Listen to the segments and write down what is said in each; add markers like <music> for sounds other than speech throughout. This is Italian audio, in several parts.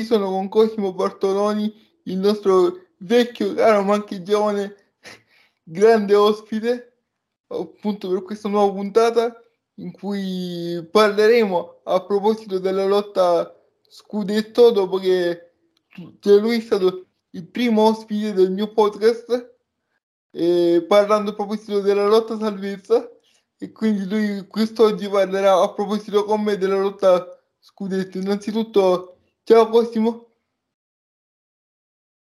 sono con Cosimo Bartoloni, il nostro vecchio, caro ma anche giovane, grande ospite, appunto per questa nuova puntata in cui parleremo a proposito della lotta scudetto dopo che lui è stato il primo ospite del mio podcast eh, parlando a proposito della lotta salvezza e quindi lui quest'oggi parlerà a proposito con me della lotta scudetto. Innanzitutto ciao Cosimo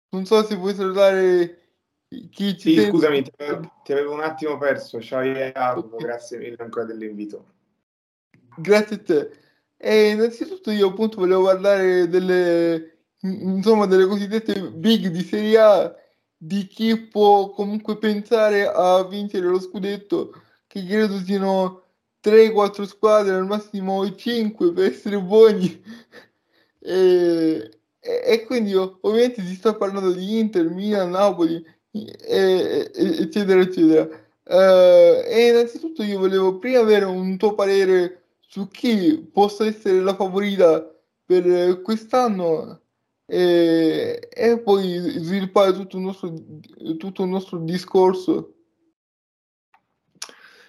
non so se puoi salutare chi ci sì, scusami ti avevo, ti avevo, un attimo perso. Ciao Jacopo grazie mille ancora dell'invito. Grazie a te. E innanzitutto io appunto volevo parlare delle insomma delle cosiddette big di Serie A di chi può comunque pensare a vincere lo scudetto che credo siano 3-4 squadre al massimo 5 per essere buoni e, e, e quindi ovviamente si sta parlando di Inter, Milan, Napoli e, eccetera eccetera uh, e innanzitutto io volevo prima avere un tuo parere su chi possa essere la favorita per quest'anno e, e poi sviluppare tutto il nostro, tutto il nostro discorso.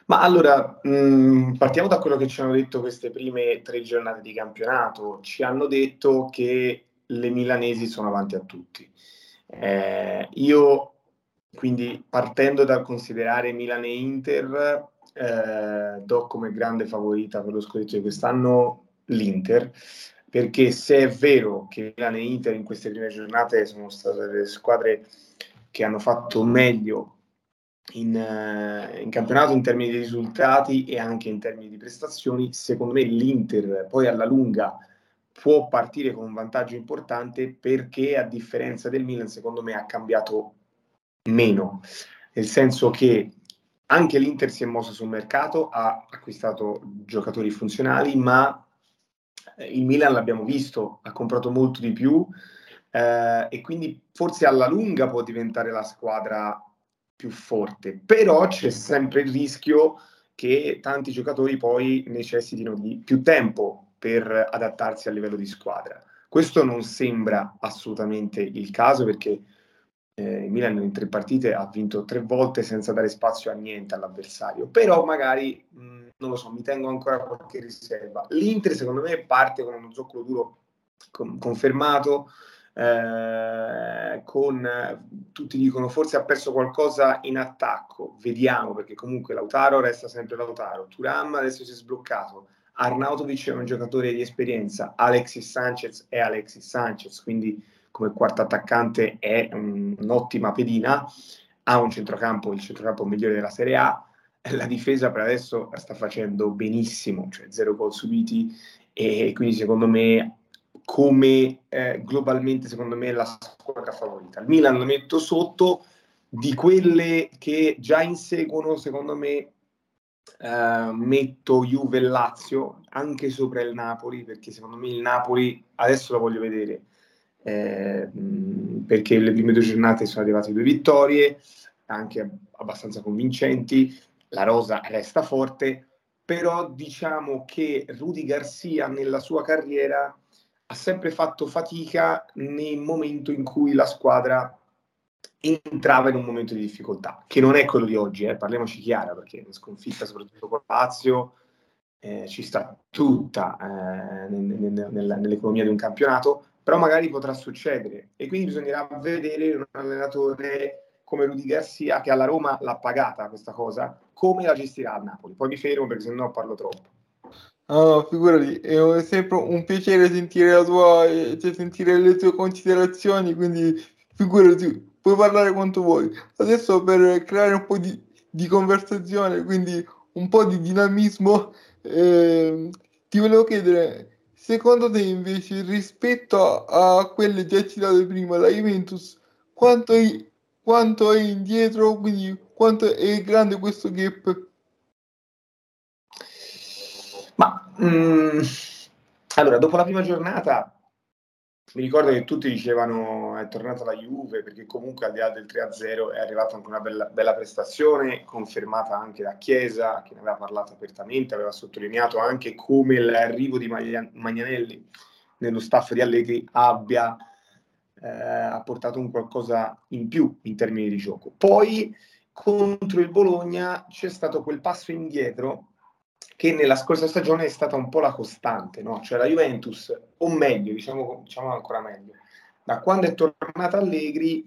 Ma allora, mh, mm, partiamo da quello che ci hanno detto queste prime tre giornate di campionato. Ci hanno detto che le milanesi sono avanti a tutti. Eh, io, quindi, partendo dal considerare Milan e Inter, eh, do come grande favorita per lo scudetto di quest'anno l'Inter, perché se è vero che Milan e Inter in queste prime giornate sono state le squadre che hanno fatto meglio in, uh, in, campionato in termini di risultati e anche in termini di prestazioni, secondo me l'Inter poi alla lunga può partire con un vantaggio importante perché a differenza del Milan secondo me ha cambiato meno, nel senso che anche l'Inter si è mosso sul mercato, ha acquistato giocatori funzionali, ma il Milan l'abbiamo visto, ha comprato molto di più eh, e quindi forse alla lunga può diventare la squadra più forte, però c'è sempre il rischio che tanti giocatori poi necessitino di più tempo per adattarsi a livello di squadra. Questo non sembra assolutamente il caso perché eh, il Milan in tre partite ha vinto tre volte senza dare spazio a niente all'avversario, però magari mh, non lo so, mi tengo ancora qualche riserva. L'Inter secondo me parte con uno zoccolo duro con, confermato, eh, con tutti dicono forse ha perso qualcosa in attacco, vediamo perché comunque Lautaro resta sempre Lautaro, Turam adesso si è sbloccato, Arnautovic è un giocatore di esperienza, Alexis Sanchez è Alexis Sanchez, quindi come quarto attaccante è un, un'ottima pedina, ha un centrocampo, il centrocampo migliore della Serie A, la difesa per adesso sta facendo benissimo, cioè zero gol subiti. E quindi secondo me come eh, globalmente secondo me la squadra favorita. Il Milan lo metto sotto di quelle che già inseguono secondo me eh, metto Juve e Lazio anche sopra il Napoli perché secondo me il Napoli adesso lo voglio vedere eh, perché le prime due giornate sono arrivate due vittorie anche abbastanza convincenti la rosa resta forte, però diciamo che Rudy Garcia nella sua carriera ha sempre fatto fatica nel momento in cui la squadra entrava in un momento di difficoltà, che non è quello di oggi, eh, parliamoci chiaro, perché in sconfitta soprattutto con Lazio eh, ci sta tutta eh, nel, nel, nell'economia di un campionato, però magari potrà succedere e quindi bisognerà vedere un allenatore come Rudy Garcia, che alla Roma l'ha pagata questa cosa, come la gestirà a Napoli. Poi mi fermo perché sennò parlo troppo. Ah, figurati, è sempre un piacere sentire, la tua, cioè, sentire le tue considerazioni, quindi figurati, puoi parlare quanto vuoi. Adesso per creare un po' di, di conversazione, quindi un po' di dinamismo, eh, ti volevo chiedere, secondo te invece rispetto a, quelle già citate prima, la Juventus, quanto quanto è indietro, quindi quanto è grande questo gap? Ma mh, mm, allora, dopo la prima giornata mi ricordo che tutti dicevano è tornata la Juve perché comunque al di là del 3-0 è arrivata anche una bella, bella, prestazione, confermata anche da Chiesa che ne aveva parlato apertamente, aveva sottolineato anche come l'arrivo di Maglianelli nello staff di Allegri abbia eh, apportato un qualcosa in più in termini di gioco. Poi contro il Bologna c'è stato quel passo indietro che nella scorsa stagione è stata un po' la costante, no? cioè la Juventus, o meglio, diciamo, diciamo ancora meglio, da quando è tornata Allegri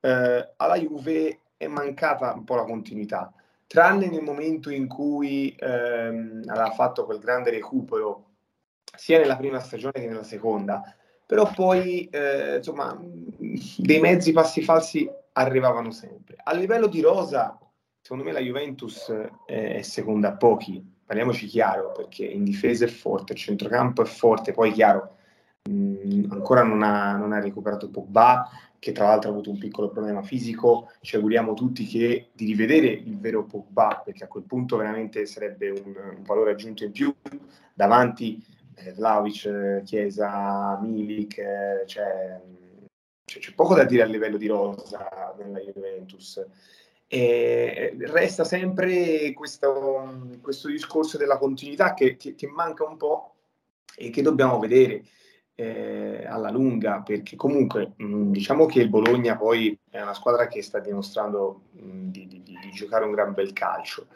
eh, alla Juve è mancata un po' la continuità, tranne nel momento in cui ehm, aveva fatto quel grande recupero sia nella prima stagione che nella seconda, però poi eh, insomma dei mezzi passi falsi arrivavano sempre. A livello di rosa, secondo me la Juventus è seconda a pochi, parliamoci chiaro, perché in difesa è forte, il centrocampo è forte, poi chiaro, mh, mm, ancora non ha, non ha, recuperato Pogba, che tra l'altro ha avuto un piccolo problema fisico, ci auguriamo tutti che, di rivedere il vero Pogba, perché a quel punto veramente sarebbe un, un valore aggiunto in più, davanti eh, Vlaovic, Chiesa, Milik, eh, cioè, c'è poco da dire a livello di rosa nella Juventus. E resta sempre questo, questo discorso della continuità che, che, che, manca un po' e che dobbiamo vedere eh, alla lunga, perché comunque mh, diciamo che il Bologna poi è una squadra che sta dimostrando mh, di, di, di, giocare un gran bel calcio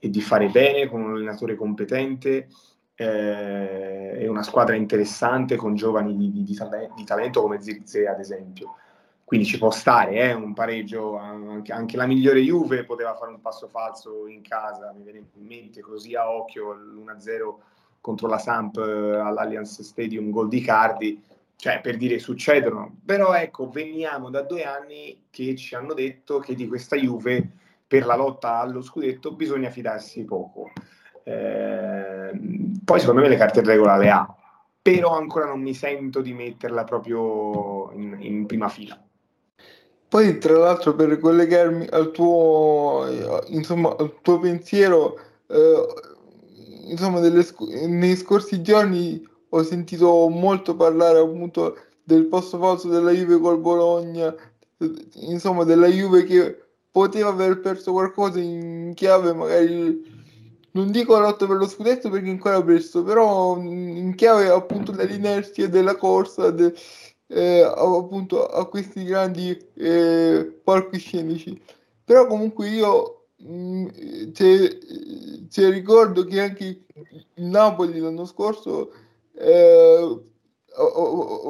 e di fare bene con un allenatore competente. Eh, è una squadra interessante con giovani di, di talento come Zirze ad esempio quindi ci può stare eh, un pareggio, anche, anche, la migliore Juve poteva fare un passo falso in casa, mi viene in mente così a occhio l'1-0 contro la Samp eh, all'Allianz Stadium, gol di Cardi, cioè per dire succedono, però ecco, veniamo da due anni che ci hanno detto che di questa Juve per la lotta allo scudetto bisogna fidarsi poco. Eh, poi secondo me le carte regola le ha, però ancora non mi sento di metterla proprio in, in prima fila. Poi, tra l'altro, per collegarmi al tuo, insomma, al tuo pensiero, eh, insomma, sc- nei scorsi giorni ho sentito molto parlare appunto del posto falso della Juve col Bologna, insomma, della Juve che poteva aver perso qualcosa in chiave magari non dico lotta per lo scudetto perché ancora presto, però in chiave appunto dell'inerzia della corsa, de, eh, appunto a questi grandi eh, palcoscenici. Però comunque io mh, se, ricordo che anche il Napoli l'anno scorso eh,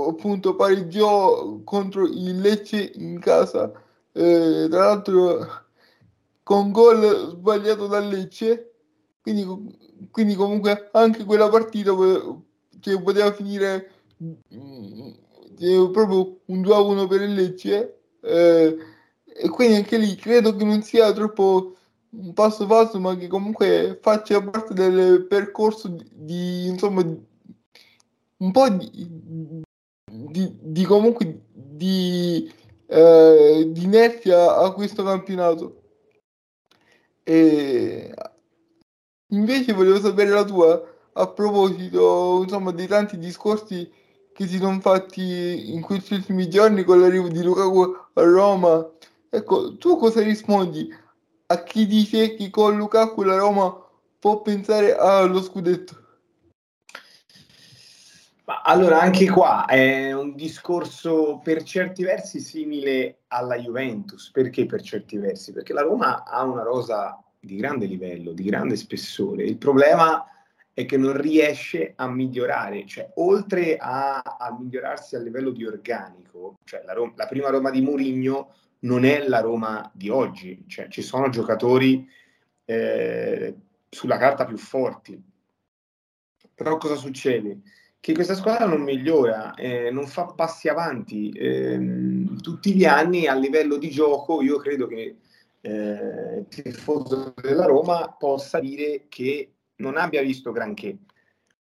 appunto pareggiò contro il Lecce in casa, eh, tra l'altro con gol sbagliato dal Lecce, quindi, quindi comunque anche quella partita che poteva finire proprio un 2 a 1 per il Lecce eh, e quindi anche lì credo che non sia troppo un passo falso ma che comunque faccia parte del percorso di, di insomma un po' di, di, di comunque di, eh, di inerzia a questo campionato. E invece volevo sapere la tua a proposito insomma dei tanti discorsi che si sono fatti in questi ultimi giorni con l'arrivo di Lukaku a Roma. Ecco, tu cosa rispondi a chi dice che con Lukaku la Roma può pensare allo scudetto? Allora, anche qua è un discorso per certi versi simile alla Juventus. Perché per certi versi? Perché la Roma ha una rosa di grande livello, di grande spessore. Il problema è che non riesce a migliorare, cioè oltre a, a migliorarsi a livello di organico, cioè la, Roma, la, prima Roma di Mourinho non è la Roma di oggi, cioè ci sono giocatori eh, sulla carta più forti. Però cosa succede? Che questa squadra non migliora, eh, non fa passi avanti. Eh, tutti gli anni a livello di gioco io credo che eh, il tifoso della Roma possa dire che non abbia visto granché.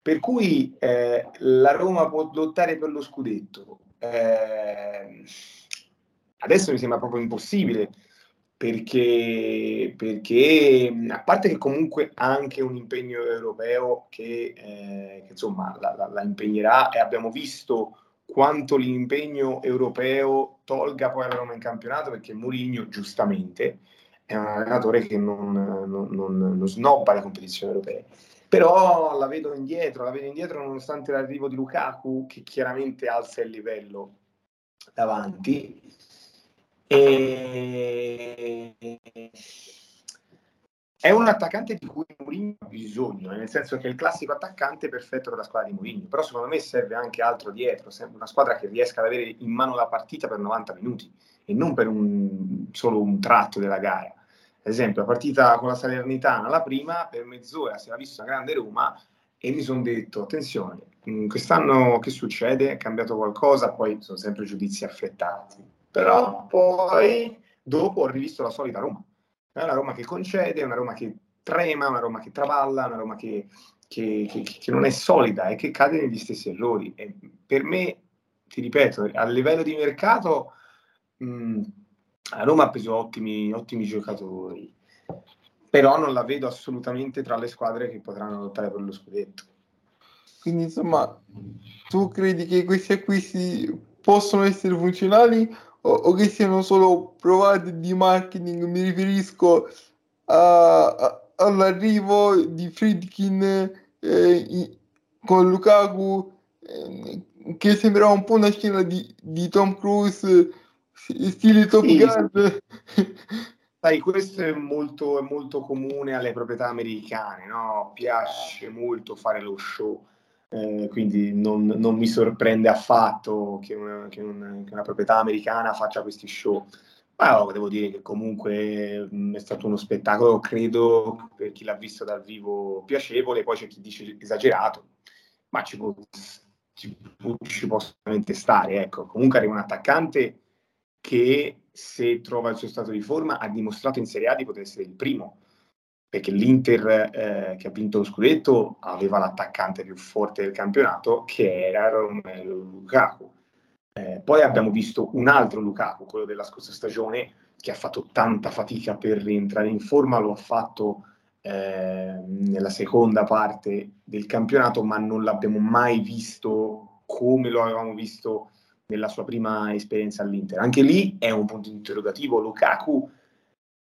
Per cui eh, la Roma può lottare per lo scudetto. Eh, adesso mi sembra proprio impossibile perché, perché, a parte che comunque ha anche un impegno europeo che, eh, che insomma la, la, la, impegnerà e abbiamo visto quanto l'impegno europeo tolga poi la Roma in campionato perché Mourinho giustamente è un allenatore che non, non, non, non snobba le competizioni europee. però la vedo indietro, la vedo indietro nonostante l'arrivo di Lukaku che chiaramente alza il livello davanti. E... È un attaccante di cui Mourinho ha bisogno, nel senso che è il classico attaccante perfetto per la squadra di Mourinho, però secondo me serve anche altro dietro, una squadra che riesca ad avere in mano la partita per 90 minuti e non per un, solo un tratto della gara. Ad esempio, la partita con la Salernitana, la prima, per mezz'ora si era vista una grande Roma e mi sono detto, attenzione, quest'anno che succede? È cambiato qualcosa? Poi sono sempre giudizi affrettati. Però poi, dopo, ho rivisto la solita Roma è una Roma che concede, una Roma che trema, una Roma che traballa, una Roma che, che, che, che non è solida e che cade negli stessi errori. E per me, ti ripeto, a livello di mercato, mh, la Roma ha preso ottimi, ottimi giocatori, però non la vedo assolutamente tra le squadre che potranno lottare per lo scudetto. Quindi insomma, tu credi che questi acquisti possono essere funzionali o, o che siano solo provate di marketing, mi riferisco a, a, all'arrivo di Friedkin eh, con Lukaku eh, che sembrava un po' una scena di, di Tom Cruise stile Top sì, Gun Sai, questo è molto, è molto comune alle proprietà americane, no? Piace molto fare lo show eh, quindi non, non, mi sorprende affatto che una, che, una, che una, proprietà americana faccia questi show. Ma no, devo dire che comunque mh, mm, è stato uno spettacolo, credo, per chi l'ha visto dal vivo piacevole, poi c'è chi dice esagerato, ma ci può, ci, ci può stare. Ecco. Comunque arriva un attaccante che se trova il suo stato di forma ha dimostrato in Serie A di poter essere il primo perché l'Inter eh, che ha vinto lo scudetto aveva l'attaccante più forte del campionato che era Romelu Lukaku. Eh, poi abbiamo visto un altro Lukaku, quello della scorsa stagione, che ha fatto tanta fatica per rientrare in forma, lo ha fatto eh, nella seconda parte del campionato, ma non l'abbiamo mai visto come lo avevamo visto nella sua prima esperienza all'Inter. Anche lì è un punto interrogativo Lukaku,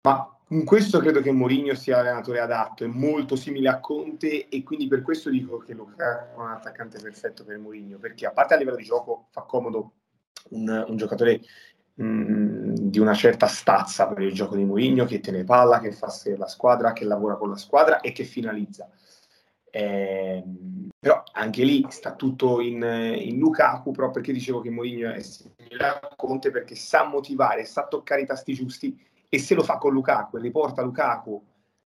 ma in questo credo che Mourinho sia l'allenatore adatto, è molto simile a Conte e quindi per questo dico che Lukaku è un attaccante perfetto per Mourinho, perché a parte a livello di gioco fa comodo un, un giocatore mh, mm, di una certa stazza per il gioco di Mourinho, che tiene palla, che fa la squadra, che lavora con la squadra e che finalizza. Eh, però anche lì sta tutto in, in Lukaku, però perché dicevo che Mourinho è simile a Conte perché sa motivare, sa toccare i tasti giusti e se lo fa con Lukaku e riporta Lukaku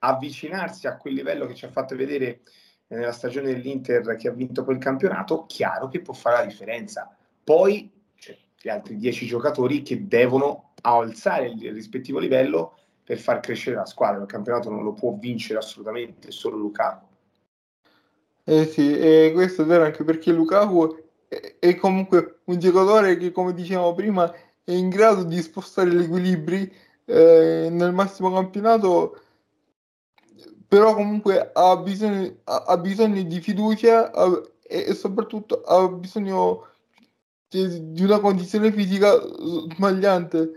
a avvicinarsi a quel livello che ci ha fatto vedere nella stagione dell'Inter che ha vinto quel campionato, chiaro che può fare la differenza. Poi c'è gli altri dieci giocatori che devono alzare il rispettivo livello per far crescere la squadra. Il campionato non lo può vincere assolutamente solo Lukaku. Eh sì, e questo è vero anche perché Lukaku è, è comunque un giocatore che, come dicevamo prima, è in grado di spostare gli equilibri eh, nel massimo campionato però comunque ha bisogno, ha, ha bisogno di fiducia ha, e, e, soprattutto ha bisogno di, di una condizione fisica sbagliante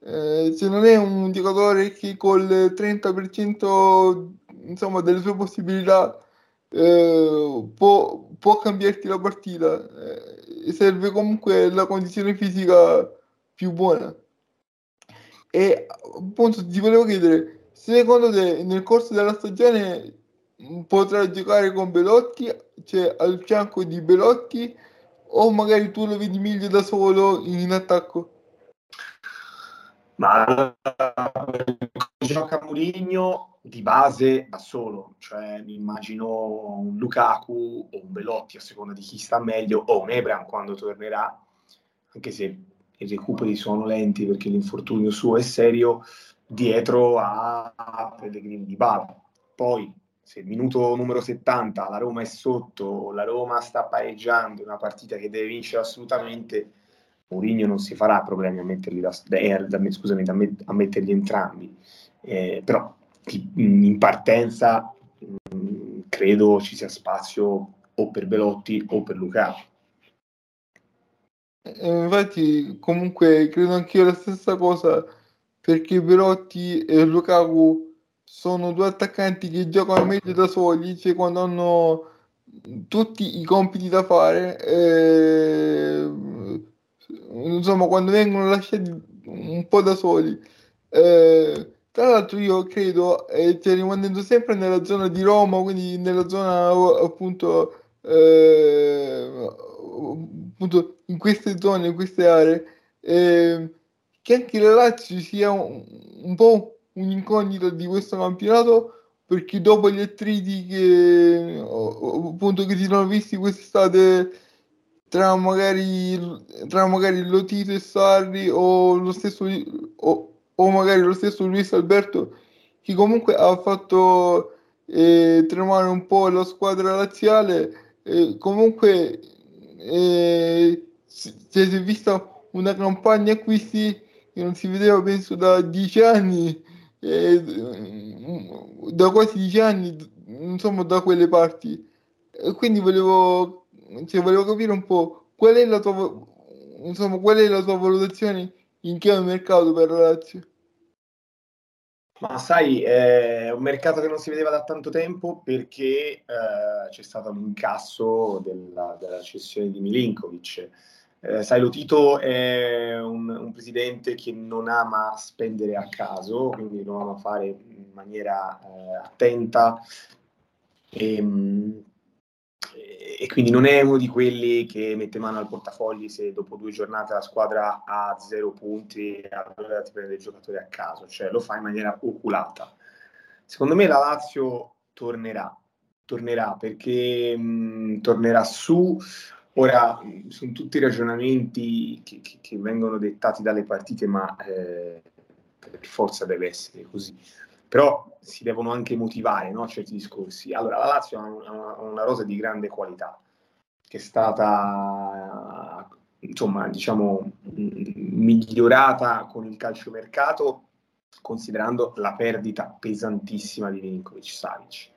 eh, se non è un giocatore che col 30% insomma, delle sue possibilità eh, può, può, cambiarti la partita eh, serve comunque la condizione fisica più buona e appunto ti volevo chiedere, secondo te nel corso della stagione potrà giocare con Belotti, cioè al fianco di Belotti, o magari tu lo vedi meglio da solo in attacco? Ma gioca Mourinho di base da solo, cioè mi immagino un Lukaku o un Belotti a seconda di chi sta meglio o un Ebram quando tornerà, anche se i recuperi sono lenti perché l'infortunio suo è serio, dietro a Pellegrini di Bala. Poi, se il minuto numero 70 la Roma è sotto, la Roma sta pareggiando una partita che deve vincere assolutamente, Mourinho non si farà problemi a metterli, da, eh, da, scusami, da met, a metterli entrambi. Eh, però in partenza mh, mm, credo ci sia spazio o per Belotti o per Lukaku. Eh, infatti, comunque, credo anch'io la stessa cosa perché Belotti e Lukaku sono due attaccanti che giocano meglio da soli, cioè quando hanno tutti i compiti da fare, eh, insomma, quando vengono lasciati un po' da soli. Eh, tra l'altro io credo, eh, cioè, rimanendo sempre nella zona di Roma, quindi nella zona appunto, eh, appunto in queste zone, in queste aree, eh, che anche la Lazio sia un, un po' un'incognita di questo campionato perché dopo gli attriti che appunto che si sono visti quest'estate tra magari tra magari Lotito e Sarri o lo stesso o, o magari lo stesso Luis Alberto che comunque ha fatto eh, tremare un po' la squadra laziale eh, comunque eh, si, è vista una campagna acquisti che non si vedeva penso da dieci anni eh, da quasi dieci anni insomma da quelle parti. E quindi volevo, cioè, volevo capire un po' qual è la tua insomma qual è la tua valutazione in che mercato per la Lazio ma sai, è un mercato che non si vedeva da tanto tempo perché eh, c'è stato un incasso della, della cessione di Milinkovic. Eh, sai, lo Tito è un, un, presidente che non ama spendere a caso, quindi lo ama fare in maniera eh, attenta. E, e, quindi non è uno di quelli che mette mano al portafogli se dopo due giornate la squadra ha zero punti allora ti prende il giocatore a caso, cioè lo fa in maniera oculata. Secondo me la Lazio tornerà, tornerà perché mh, tornerà su Ora, sono tutti ragionamenti che, che, che, vengono dettati dalle partite, ma eh, per forza deve essere così. Però si devono anche motivare no, certi discorsi. Allora, la Lazio ha una, una rosa di grande qualità, che è stata, insomma, diciamo, migliorata con il calciomercato, considerando la perdita pesantissima di Vinkovic Savic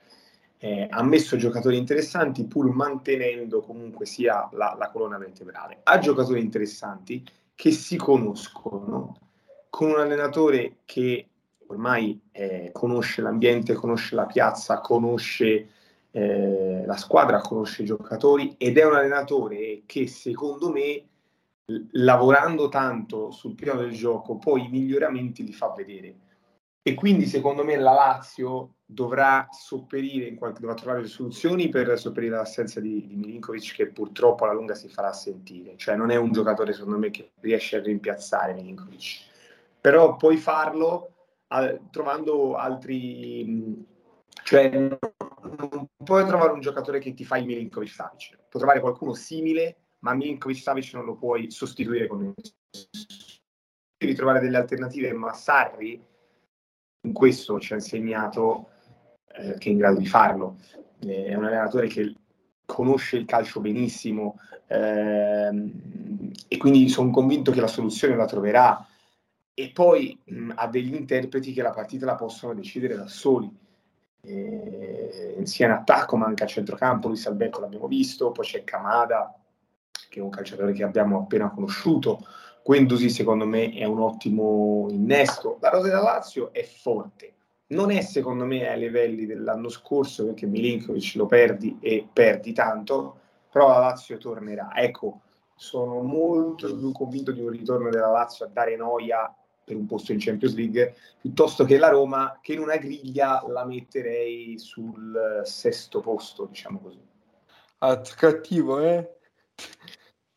eh, ha messo giocatori interessanti pur mantenendo comunque sia la, la, colonna vertebrale. Ha giocatori interessanti che si conoscono con un allenatore che ormai eh, conosce l'ambiente, conosce la piazza, conosce eh, la squadra, conosce i giocatori ed è un allenatore che secondo me lavorando tanto sul piano del gioco poi i miglioramenti li fa vedere. E quindi secondo me la Lazio dovrà sopperire, in qualche, dovrà trovare le soluzioni per sopperire l'assenza di, di Milinkovic che purtroppo alla lunga si farà sentire, cioè non è un giocatore secondo me che riesce a rimpiazzare Milinkovic, però puoi farlo a, trovando altri, cioè non puoi trovare un giocatore che ti fa il Milinkovic Savic, puoi trovare qualcuno simile, ma Milinkovic Savic non lo puoi sostituire con. Devi trovare delle alternative, ma Sarri in questo ci ha insegnato eh, che è in grado di farlo. Eh, è un allenatore che conosce il calcio benissimo ehm, e quindi sono convinto che la soluzione la troverà e poi mh, ha degli interpreti che la partita la possono decidere da soli. Eh, sia in attacco ma anche a centrocampo, Luis Alberto l'abbiamo visto, poi c'è Kamada che è un calciatore che abbiamo appena conosciuto, Guendouzi secondo me è un ottimo innesto. La rosa della Lazio è forte. Non è secondo me ai livelli dell'anno scorso perché Milinkovic lo perdi e perdi tanto, però la Lazio tornerà. Ecco, sono molto più convinto di un ritorno della Lazio a dare noia per un posto in Champions League piuttosto che la Roma che in una griglia la metterei sul sesto posto, diciamo così. Ah, cattivo, eh?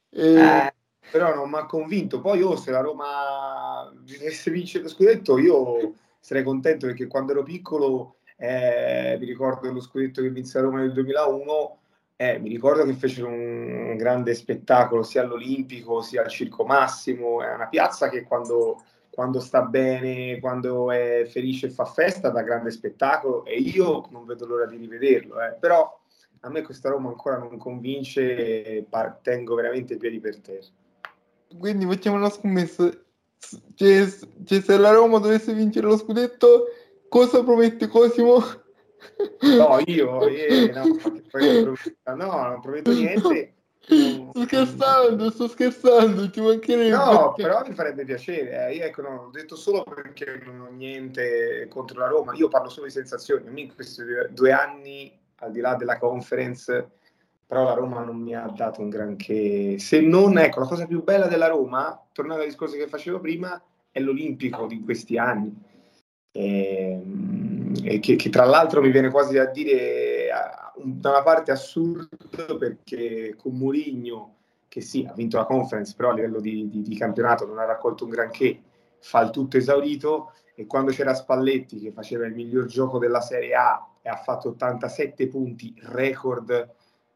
E... eh però non mi ha convinto. Poi io, oh, se la Roma dovesse vincere lo scudetto, io sarei contento perché quando ero piccolo, eh, mi ricordo lo scudetto che vinse la Roma nel 2001, eh, mi ricordo che fecero un, un, grande spettacolo sia all'Olimpico sia al Circo Massimo. È una piazza che quando, quando sta bene, quando è felice e fa festa, dà grande spettacolo e io non vedo l'ora di rivederlo. Eh. Però a me questa Roma ancora non convince tengo veramente i piedi per terra quindi facciamo una scommessa. Cioè, cioè, se la Roma dovesse vincere lo scudetto, cosa promette Cosimo? No, io, eh, no, <laughs> no, non prometto niente. Sto scherzando, sto scherzando, ti mancherebbe. No, però mi farebbe piacere. Eh. Io ecco, no, l'ho detto solo perché non ho niente contro la Roma. Io parlo solo di sensazioni. A me in questi due anni, al di là della conference, però la Roma non mi ha dato un granché. Se non, ecco, la cosa più bella della Roma, tornando ai discorsi che facevo prima, è l'Olimpico di questi anni. E, ehm, e che, che, tra l'altro mi viene quasi a dire da una parte assurdo perché con Mourinho che sì ha vinto la conference però a livello di, di, di, campionato non ha raccolto un granché fa il tutto esaurito e quando c'era Spalletti che faceva il miglior gioco della Serie A e ha fatto 87 punti record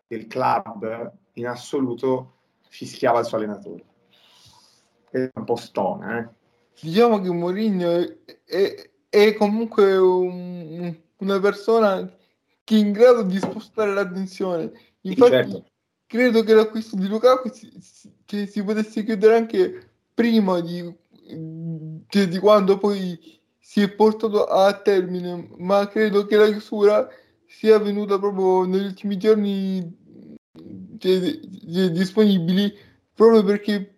del club in assoluto fischiava il suo allenatore è un po' stona eh? diciamo che Mourinho è, è, è comunque un, una persona che è in grado di spostare l'attenzione. Infatti, certo. credo che l'acquisto di Lukaku si, si, che si potesse chiudere anche prima di, di, quando poi si è portato a termine, ma credo che la chiusura sia avvenuta proprio negli ultimi giorni cioè, disponibili, proprio perché,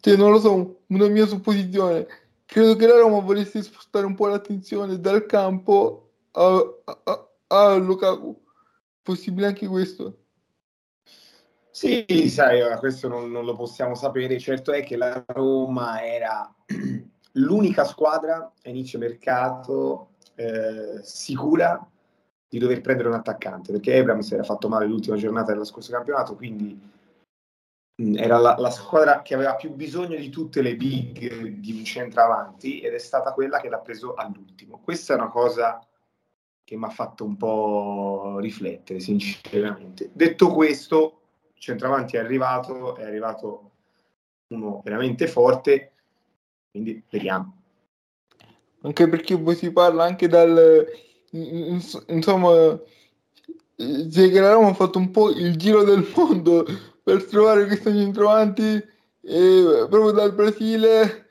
cioè, non lo so, una mia supposizione credo che la Roma volesse spostare un po' l'attenzione dal campo a, a, a Lukaku. Possibile anche questo? Sì, sai, questo non, non, lo possiamo sapere. Certo è che la Roma era <clears throat> l'unica squadra a inizio mercato eh, sicura di dover prendere un attaccante, perché Ebram si era fatto male l'ultima giornata dello scorso campionato, quindi Mm, era la, la, squadra che aveva più bisogno di tutte le big di un centravanti ed è stata quella che l'ha preso all'ultimo. Questa è una cosa che mi ha fatto un po' riflettere, sinceramente. Detto questo, il centravanti è arrivato, è arrivato uno veramente forte, quindi vediamo. Anche perché poi si parla anche dal... insomma, che la Roma ha fatto un po' il giro del mondo per trovare questi centravanti eh, proprio dal Brasile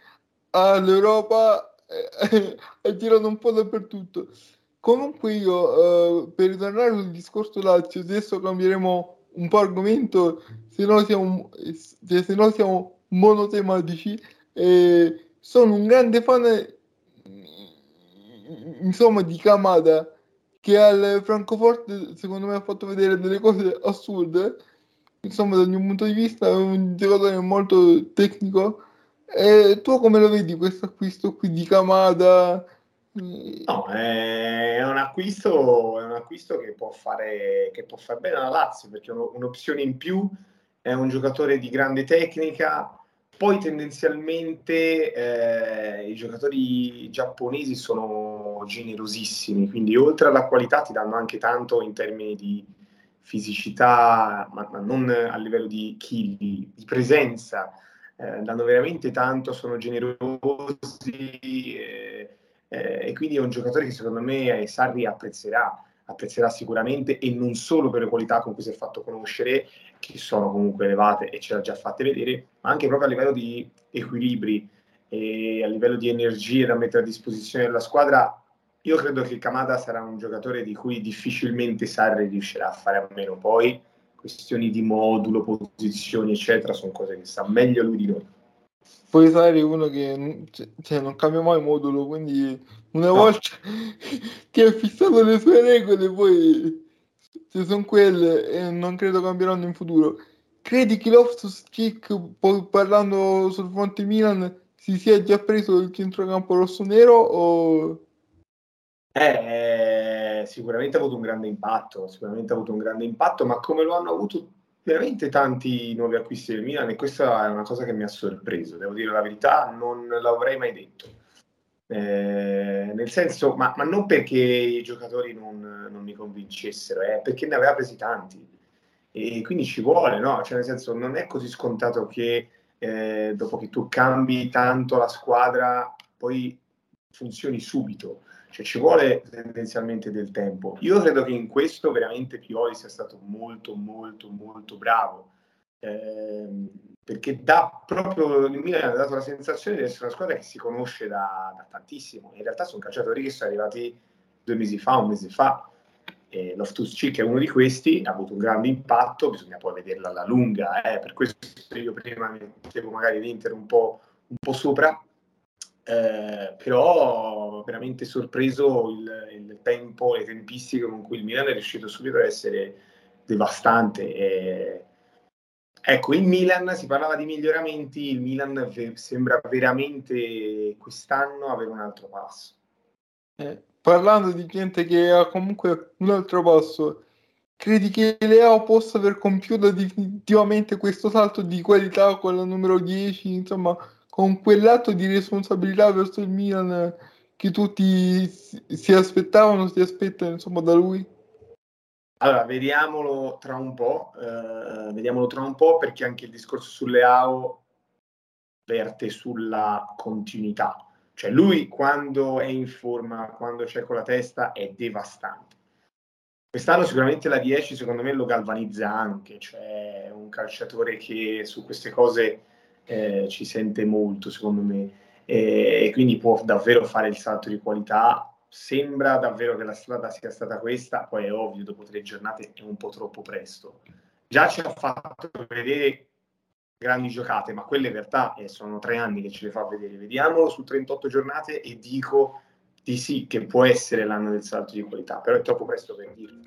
all'Europa eh, <laughs> ha girato un po' dappertutto. Comunque io, eh, per ritornare sul discorso Lazio, adesso cambieremo un po' argomento, se no siamo, se no siamo monotematici. Eh, sono un grande fan insomma di Kamada che al Francoforte secondo me ha fatto vedere delle cose assurde insomma dal mio punto di vista è un giocatore molto tecnico e tu come lo vedi questo acquisto qui di Kamada? No, è un acquisto, è un acquisto che, può fare, che può fare bene alla Lazio perché è un'opzione in più, è un giocatore di grande tecnica, poi tendenzialmente eh, i giocatori giapponesi sono generosissimi, quindi oltre alla qualità ti danno anche tanto in termini di, fisicità, ma, ma non a livello di chili, di presenza, eh, danno veramente tanto, sono generosi eh, eh, e quindi è un giocatore che secondo me Sarri apprezzerà, apprezzerà sicuramente e non solo per le qualità con cui si è fatto conoscere, che sono comunque elevate e ce l'ha già fatte vedere, ma anche proprio a livello di equilibri e a livello di energie da mettere a disposizione della squadra io credo che Kamada sarà un giocatore di cui difficilmente Sarri riuscirà a fare a meno. Poi questioni di modulo, posizioni, eccetera, sono cose che sa meglio lui di noi. Poi Sarri è uno che cioè, non cambia mai modulo, quindi una no. volta <laughs> che ha fissato le sue regole, poi se sono quelle e non credo cambieranno in futuro. Credi che Loftus Cheek, parlando sul fronte Milan, si sia già preso il centrocampo rosso-nero o eh, sicuramente ha avuto un grande impatto, sicuramente ha avuto un grande impatto, ma come lo hanno avuto veramente tanti nuovi acquisti del Milan e questa è una cosa che mi ha sorpreso, devo dire la verità, non l'avrei mai detto. Eh, nel senso, ma, ma, non perché i giocatori non, non mi convincessero, eh, perché ne aveva presi tanti e quindi ci vuole, no? Cioè, nel senso, non è così scontato che eh, dopo che tu cambi tanto la squadra, poi funzioni subito cioè ci vuole tendenzialmente del tempo. Io credo che in questo veramente Pioli sia stato molto, molto, molto bravo. Eh, perché dà proprio il Milan ha dato la sensazione di essere una squadra che si conosce da, da tantissimo. In realtà sono calciatori che sono arrivati due mesi fa, un mese fa. E Loftus-Cheek è uno di questi, ha avuto un grande impatto, bisogna poi vederla alla lunga, eh, per questo io prima mettevo magari l'Inter un po', un po sopra, eh, però veramente sorpreso il, il, tempo, le tempistiche con cui il Milan è riuscito subito a essere devastante. E, ecco, il Milan, si parlava di miglioramenti, il Milan sembra veramente quest'anno avere un altro passo. Eh, parlando di gente che ha comunque un altro passo, credi che Leo possa aver compiuto definitivamente questo salto di qualità con la numero 10, insomma, con quell'atto di responsabilità verso il Milan che tutti si aspettavano, si aspettano insomma da lui? Allora, vediamolo tra un po', eh, vediamolo tra un po' perché anche il discorso sulle AO verte sulla continuità cioè lui quando è in forma, quando c'è con la testa, è devastante. Quest'anno sicuramente la 10 secondo me lo galvanizza anche, cioè un calciatore che su queste cose eh, ci sente molto secondo me e, e quindi può davvero fare il salto di qualità. Sembra davvero che la strada sia stata questa, poi è ovvio, dopo tre giornate è un po' troppo presto. Già ci ha fatto vedere grandi giocate, ma quelle in realtà eh, sono tre anni che ce le fa vedere. Vediamolo su 38 giornate e dico di sì che può essere l'anno del salto di qualità, però è troppo presto per dirlo.